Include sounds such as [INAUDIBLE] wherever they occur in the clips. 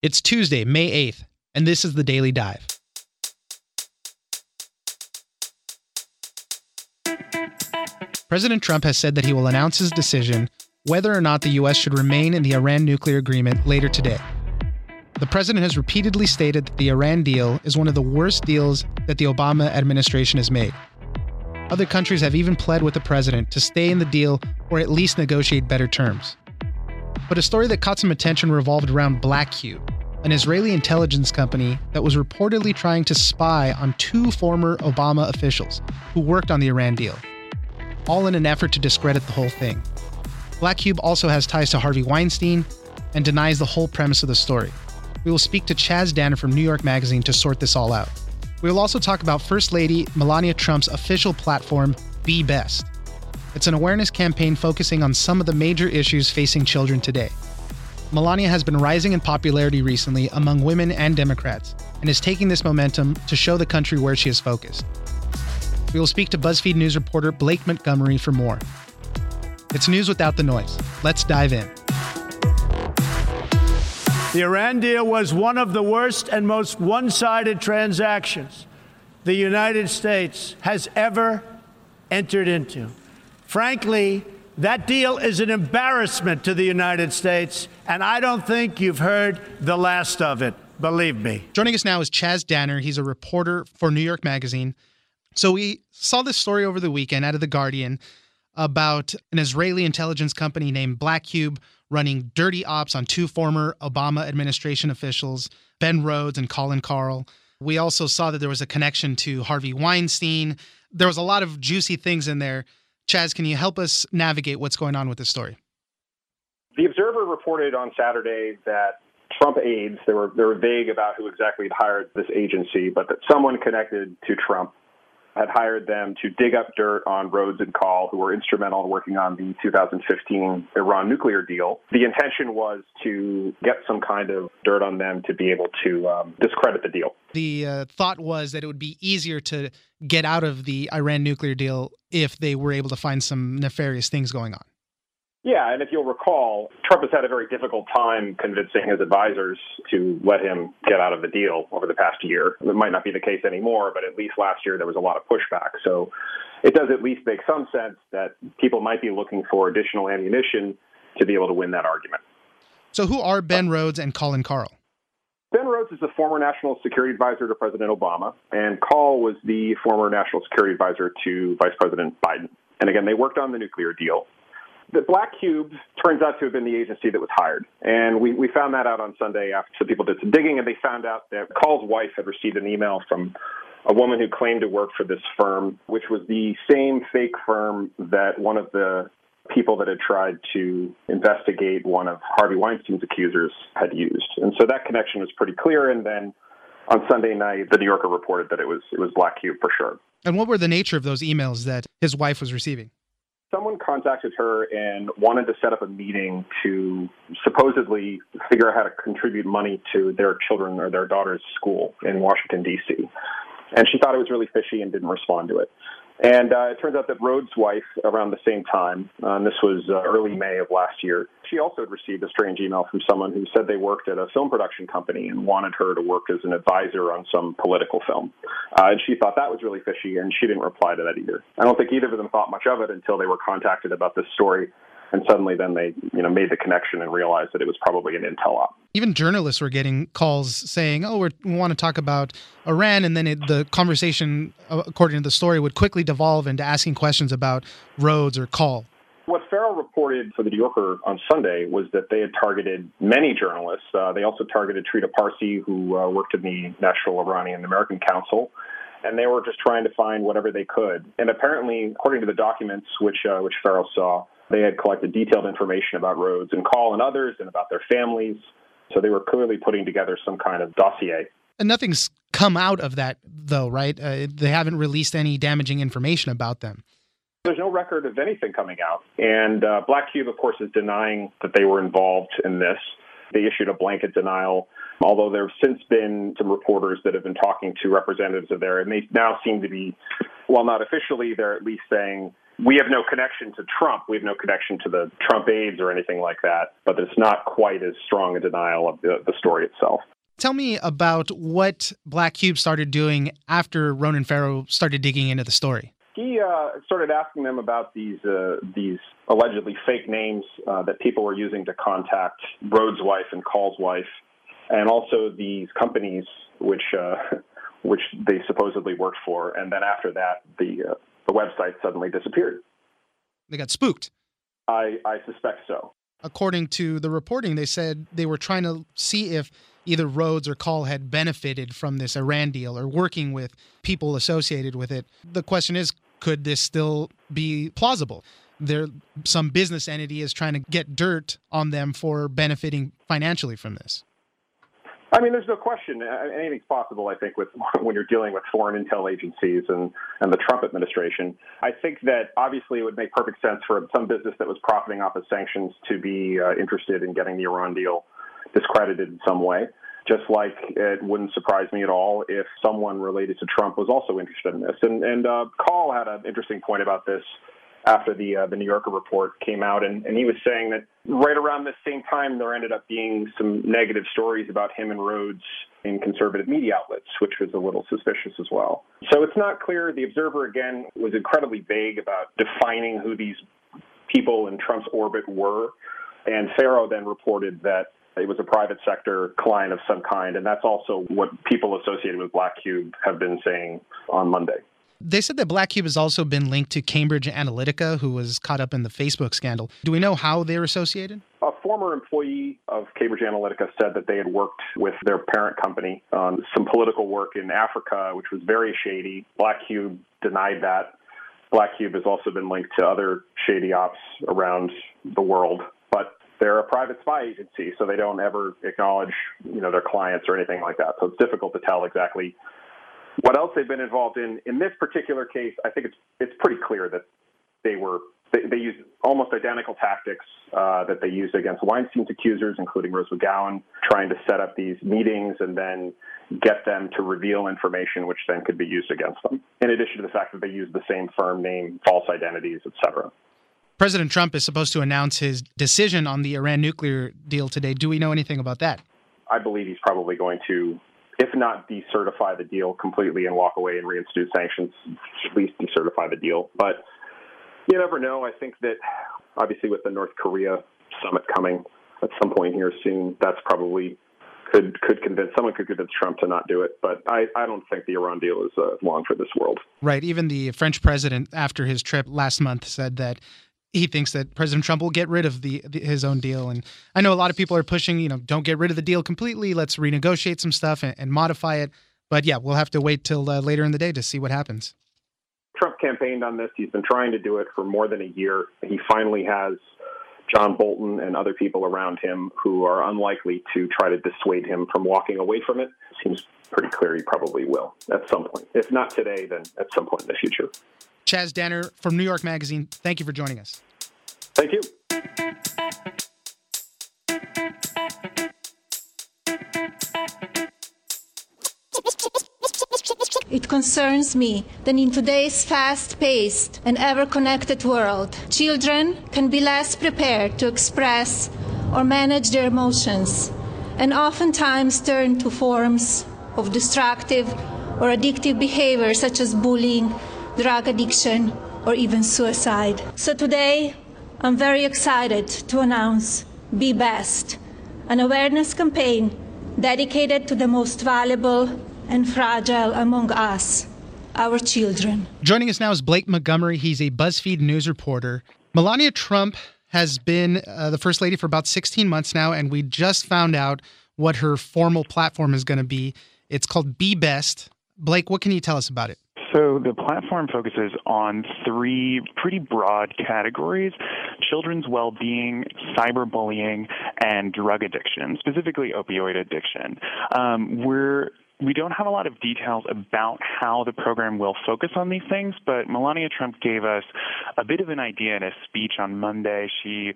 It's Tuesday, May 8th, and this is the Daily Dive. President Trump has said that he will announce his decision whether or not the U.S. should remain in the Iran nuclear agreement later today. The president has repeatedly stated that the Iran deal is one of the worst deals that the Obama administration has made. Other countries have even pled with the president to stay in the deal or at least negotiate better terms. But a story that caught some attention revolved around Black Cube, an Israeli intelligence company that was reportedly trying to spy on two former Obama officials who worked on the Iran deal, all in an effort to discredit the whole thing. Black Cube also has ties to Harvey Weinstein and denies the whole premise of the story. We will speak to Chas Danner from New York Magazine to sort this all out. We will also talk about First Lady Melania Trump's official platform, Be Best. It's an awareness campaign focusing on some of the major issues facing children today. Melania has been rising in popularity recently among women and Democrats and is taking this momentum to show the country where she is focused. We will speak to BuzzFeed News reporter Blake Montgomery for more. It's news without the noise. Let's dive in. The Iran deal was one of the worst and most one sided transactions the United States has ever entered into. Frankly, that deal is an embarrassment to the United States, and I don't think you've heard the last of it. Believe me. Joining us now is Chas Danner. He's a reporter for New York Magazine. So we saw this story over the weekend out of The Guardian about an Israeli intelligence company named Black Cube running dirty ops on two former Obama administration officials, Ben Rhodes and Colin Kahl. We also saw that there was a connection to Harvey Weinstein. There was a lot of juicy things in there. Chas, can you help us navigate what's going on with this story? The Observer reported on Saturday that Trump aides, they were, they were vague about who exactly had hired this agency, but that someone connected to Trump had hired them to dig up dirt on Rhodes and Kahl, who were instrumental in working on the 2015 Iran nuclear deal. The intention was to get some kind of dirt on them to be able to um, discredit the deal. The uh, thought was that it would be easier to get out of the Iran nuclear deal if they were able to find some nefarious things going on. Yeah, and if you'll recall, Trump has had a very difficult time convincing his advisors to let him get out of the deal over the past year. It might not be the case anymore, but at least last year there was a lot of pushback. So it does at least make some sense that people might be looking for additional ammunition to be able to win that argument. So, who are Ben Rhodes and Colin Kahl? Ben Rhodes is the former national security advisor to President Obama, and Kahl was the former national security advisor to Vice President Biden. And again, they worked on the nuclear deal the Black Cube turns out to have been the agency that was hired. And we, we found that out on Sunday after some people did some digging, and they found out that Kahl's wife had received an email from a woman who claimed to work for this firm, which was the same fake firm that one of the people that had tried to investigate one of Harvey Weinstein's accusers had used. And so that connection was pretty clear. And then on Sunday night, the New Yorker reported that it was it was Black Cube for sure. And what were the nature of those emails that his wife was receiving? Someone contacted her and wanted to set up a meeting to supposedly figure out how to contribute money to their children or their daughter's school in Washington, D.C. And she thought it was really fishy and didn't respond to it. And uh, it turns out that Rhodes' wife, around the same time, uh, and this was uh, early May of last year, she also had received a strange email from someone who said they worked at a film production company and wanted her to work as an advisor on some political film. Uh, and she thought that was really fishy, and she didn't reply to that either. I don't think either of them thought much of it until they were contacted about this story and suddenly then they you know made the connection and realized that it was probably an intel op. Even journalists were getting calls saying, "Oh, we want to talk about Iran," and then it, the conversation, uh, according to the story, would quickly devolve into asking questions about Rhodes or Kahl. What Farrow reported for the New Yorker on Sunday was that they had targeted many journalists. Uh, they also targeted Trita Parsi, who uh, worked in the National Iranian American Council and they were just trying to find whatever they could. And apparently, according to the documents which uh, which Farrow saw, they had collected detailed information about Rhodes and Kahl and others and about their families. So they were clearly putting together some kind of dossier. And nothing's come out of that, though, right? Uh, they haven't released any damaging information about them. There's no record of anything coming out. And uh, Black Cube, of course, is denying that they were involved in this. They issued a blanket denial, although there have since been some reporters that have been talking to representatives of there, and they now seem to be, while not officially, they're at least saying we have no connection to Trump. We have no connection to the Trump aides or anything like that, but it's not quite as strong a denial of the, the story itself. Tell me about what Black Cube started doing after Ronan Farrow started digging into the story. He uh, started asking them about these uh, these allegedly fake names uh, that people were using to contact Rhodes' wife and Kahl's wife, and also these companies which uh, [LAUGHS] which they supposedly worked for. And then after that, the uh, the website suddenly disappeared. They got spooked. I, I suspect so. According to the reporting, they said they were trying to see if either Rhodes or Kahl had benefited from this Iran deal or working with people associated with it. The question is, could this still be plausible? There, some business entity is trying to get dirt on them for benefiting financially from this. I mean, there's no question. Anything's possible, I think, with [LAUGHS] when you're dealing with foreign intel agencies and, and the Trump administration. I think that obviously it would make perfect sense for some business that was profiting off of sanctions to be uh, interested in getting the Iran deal discredited in some way. Just like it wouldn't surprise me at all if someone related to Trump was also interested in this. And, and uh, Kahl had an interesting point about this after the uh, the New Yorker report came out, and, and he was saying that right around the same time there ended up being some negative stories about him and Rhodes in conservative media outlets, which was a little suspicious as well. So it's not clear. The Observer again was incredibly vague about defining who these people in Trump's orbit were, and Farrow then reported that it was a private sector client of some kind, and that's also what people associated with Black Cube have been saying on Monday. They said that Black Cube has also been linked to Cambridge Analytica, who was caught up in the Facebook scandal. Do we know how they're associated? A former employee of Cambridge Analytica said that they had worked with their parent company on some political work in Africa, which was very shady. Black Cube denied that. Black Cube has also been linked to other shady ops around the world, but they're a private spy agency, so they don't ever acknowledge, you know, their clients or anything like that. So it's difficult to tell exactly what else they've been involved in in this particular case, I think it's it's pretty clear that they were they, they used almost identical tactics uh, that they used against Weinstein's accusers, including Rose McGowan, trying to set up these meetings and then get them to reveal information which then could be used against them. In addition to the fact that they used the same firm name, false identities, etc. President Trump is supposed to announce his decision on the Iran nuclear deal today. Do we know anything about that? I believe he's probably going to if not decertify the deal completely and walk away and reinstitute sanctions, at least decertify the deal. But you never know. I think that obviously with the North Korea summit coming at some point here soon, that's probably could could convince someone could convince Trump to not do it. But I, I don't think the Iran deal is uh, long for this world. Right. Even the French president, after his trip last month, said that he thinks that President Trump will get rid of the, the, his own deal. And I know a lot of people are pushing, you know, don't get rid of the deal completely. Let's renegotiate some stuff and, and modify it. But yeah, we'll have to wait till uh, later in the day to see what happens. Trump campaigned on this. He's been trying to do it for more than a year. He finally has John Bolton and other people around him who are unlikely to try to dissuade him from walking away from it. Seems pretty clear he probably will at some point. If not today, then at some point in the future. Chas Danner from New York Magazine, thank you for joining us. Thank you. It concerns me that in today's fast paced and ever connected world, children can be less prepared to express or manage their emotions and oftentimes turn to forms of destructive or addictive behavior such as bullying drug addiction, or even suicide. So today, I'm very excited to announce Be Best, an awareness campaign dedicated to the most valuable and fragile among us, our children. Joining us now is Blake Montgomery. He's a BuzzFeed news reporter. Melania Trump has been uh, the first lady for about 16 months now, and we just found out what her formal platform is going to be. It's called Be Best. Blake, what can you tell us about it? So the platform focuses on three pretty broad categories children's well being, cyberbullying, and drug addiction, specifically opioid addiction. Um, we're we don't have a lot of details about how the program will focus on these things, but Melania Trump gave us a bit of an idea in a speech on Monday. She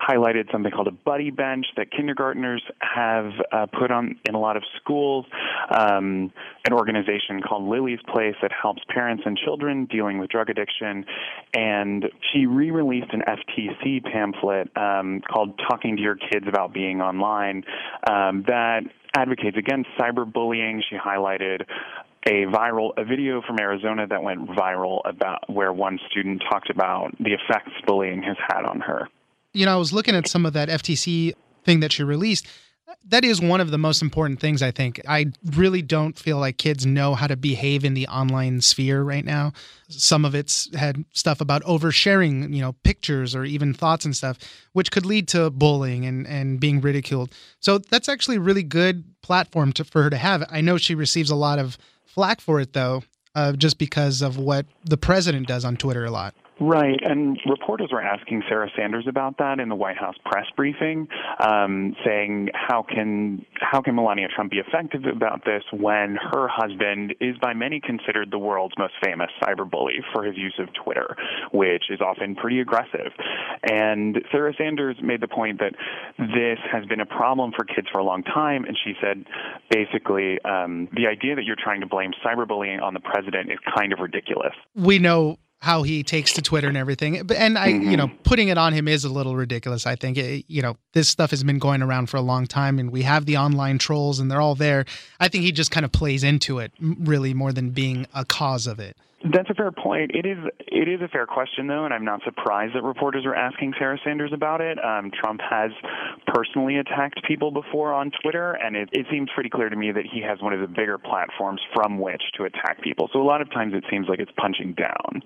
highlighted something called a buddy bench that kindergartners have uh, put on in a lot of schools, um, an organization called Lily's Place that helps parents and children dealing with drug addiction. And she re released an FTC pamphlet um, called Talking to Your Kids About Being Online um, that advocates against cyberbullying. She highlighted a viral a video from Arizona that went viral about where one student talked about the effects bullying has had on her. You know, I was looking at some of that FTC thing that she released that is one of the most important things i think. I really don't feel like kids know how to behave in the online sphere right now. Some of it's had stuff about oversharing you know pictures or even thoughts and stuff which could lead to bullying and and being ridiculed. So that's actually a really good platform to, for her to have. I know she receives a lot of flack for it though uh, just because of what the president does on twitter a lot Right, and reporters were asking Sarah Sanders about that in the White House press briefing, um, saying how can how can Melania Trump be effective about this when her husband is by many considered the world's most famous cyberbully for his use of Twitter, which is often pretty aggressive. And Sarah Sanders made the point that this has been a problem for kids for a long time, and she said basically um, the idea that you're trying to blame cyberbullying on the president is kind of ridiculous. We know how he takes to Twitter and everything. And I, mm-hmm. you know, putting it on him is a little ridiculous. I think, it, you know, this stuff has been going around for a long time and we have the online trolls and they're all there. I think he just kind of plays into it really more than being a cause of it. That's a fair point. It is it is a fair question though, and I'm not surprised that reporters are asking Sarah Sanders about it. Um, Trump has personally attacked people before on Twitter, and it, it seems pretty clear to me that he has one of the bigger platforms from which to attack people. So a lot of times it seems like it's punching down.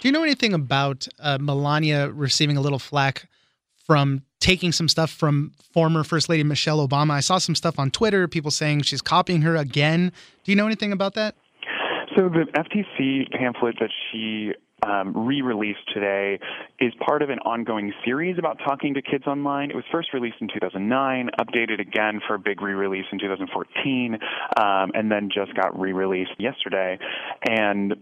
Do you know anything about uh, Melania receiving a little flack from taking some stuff from former First Lady Michelle Obama? I saw some stuff on Twitter, people saying she's copying her again. Do you know anything about that? So the FTC pamphlet that she um, re-released today is part of an ongoing series about talking to kids online. It was first released in 2009, updated again for a big re-release in 2014, um, and then just got re-released yesterday. And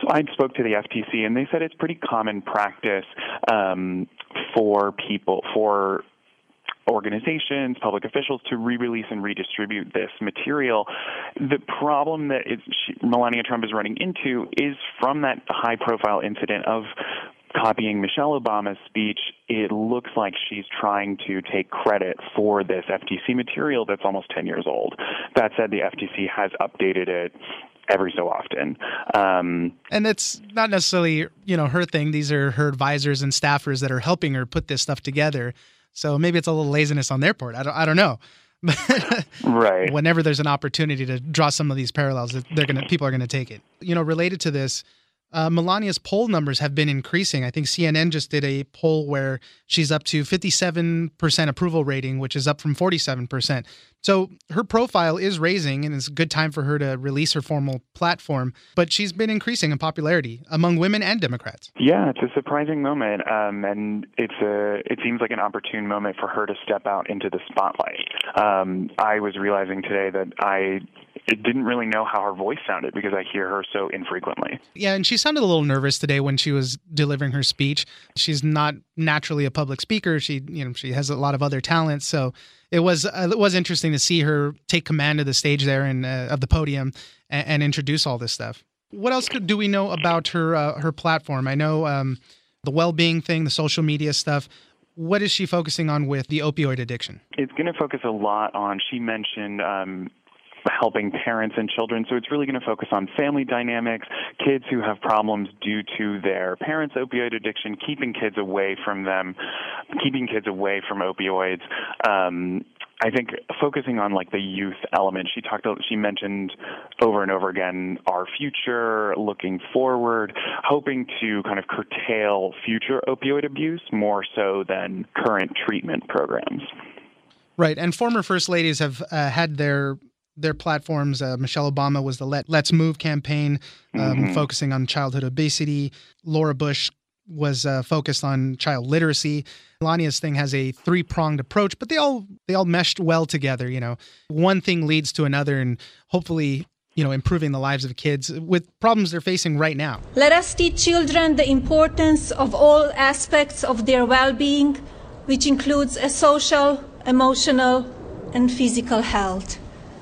so I spoke to the FTC, and they said it's pretty common practice um, for people for organizations, public officials to re-release and redistribute this material. The problem that she, Melania Trump is running into is from that high-profile incident of copying Michelle Obama's speech, it looks like she's trying to take credit for this FTC material that's almost 10 years old. That said, the FTC has updated it every so often. Um, and it's not necessarily, you know, her thing. These are her advisors and staffers that are helping her put this stuff together. So maybe it's a little laziness on their part. I don't, I don't know. [LAUGHS] right. Whenever there's an opportunity to draw some of these parallels, they're gonna people are gonna take it. You know, related to this, uh, Melania's poll numbers have been increasing. I think CNN just did a poll where she's up to 57% approval rating, which is up from 47%. So her profile is raising, and it's a good time for her to release her formal platform. But she's been increasing in popularity among women and Democrats. Yeah, it's a surprising moment, um, and it's a it seems like an opportune moment for her to step out into the spotlight. Um, I was realizing today that I didn't really know how her voice sounded because I hear her so infrequently. Yeah, and she sounded a little nervous today when she was delivering her speech. She's not naturally a public speaker. She, you know, she has a lot of other talents, so it was uh, it was interesting to see her take command of the stage there and uh, of the podium and, and, introduce all this stuff. What else do we know about her uh, her platform? I know um, the well being thing, the social media stuff. What is she focusing on with the opioid addiction? It's going to focus a lot on. She mentioned um, helping parents and children. So it's really going to focus on family dynamics, kids who have problems due to their parents' opioid addiction, keeping kids away from them, keeping kids away from opioids. Um, I think focusing on like the youth element, she talked, she mentioned over and over again our future, looking forward, hoping to kind of curtail future opioid abuse more so than current treatment programs. Right, and former first ladies have uh, had their their platforms. Uh, Michelle Obama was the Let Let's Move campaign, um, mm-hmm. focusing on childhood obesity. Laura Bush was uh, focused on child literacy. Melania's thing has a three pronged approach, but they all they all meshed well together. You know, one thing leads to another, and hopefully, you know, improving the lives of kids with problems they're facing right now. Let us teach children the importance of all aspects of their well-being, which includes a social, emotional, and physical health.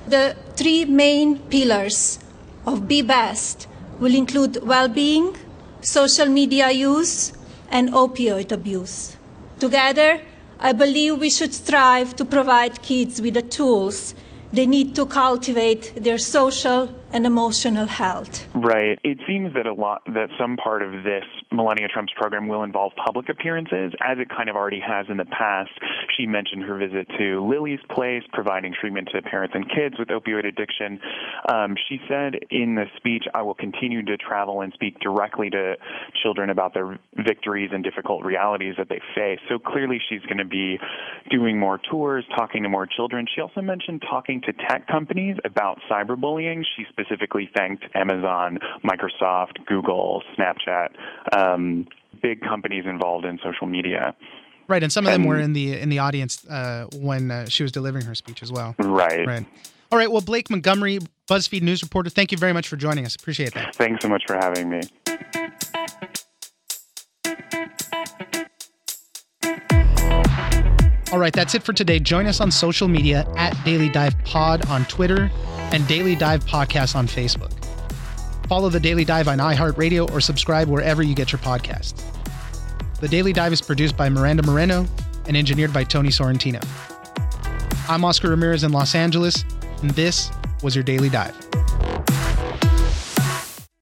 The three main pillars of Be Best will include well-being, social media use, and opioid abuse. Together, I believe we should strive to provide kids with the tools they need to cultivate their social and emotional health. Right. It seems that a lot that some part of this Melania Trump's program will involve public appearances, as it kind of already has in the past. She mentioned her visit to Lily's place, providing treatment to parents and kids with opioid addiction. Um, she said in the speech, "I will continue to travel and speak directly to children about their victories and difficult realities that they face." So clearly, she's going to be doing more tours, talking to more children. She also mentioned talking to tech companies about cyberbullying. She specifically thanked Amazon, Microsoft, Google, Snapchat, um, big companies involved in social media. Right, and some of them were in the in the audience uh, when uh, she was delivering her speech as well. Right. Right. All right. Well, Blake Montgomery, BuzzFeed news reporter, thank you very much for joining us. Appreciate that. Thanks so much for having me. All right, that's it for today. Join us on social media at Daily Dive Pod on Twitter and Daily Dive Podcast on Facebook. Follow the Daily Dive on iHeartRadio or subscribe wherever you get your podcasts. The Daily Dive is produced by Miranda Moreno and engineered by Tony Sorrentino. I'm Oscar Ramirez in Los Angeles, and this was your Daily Dive.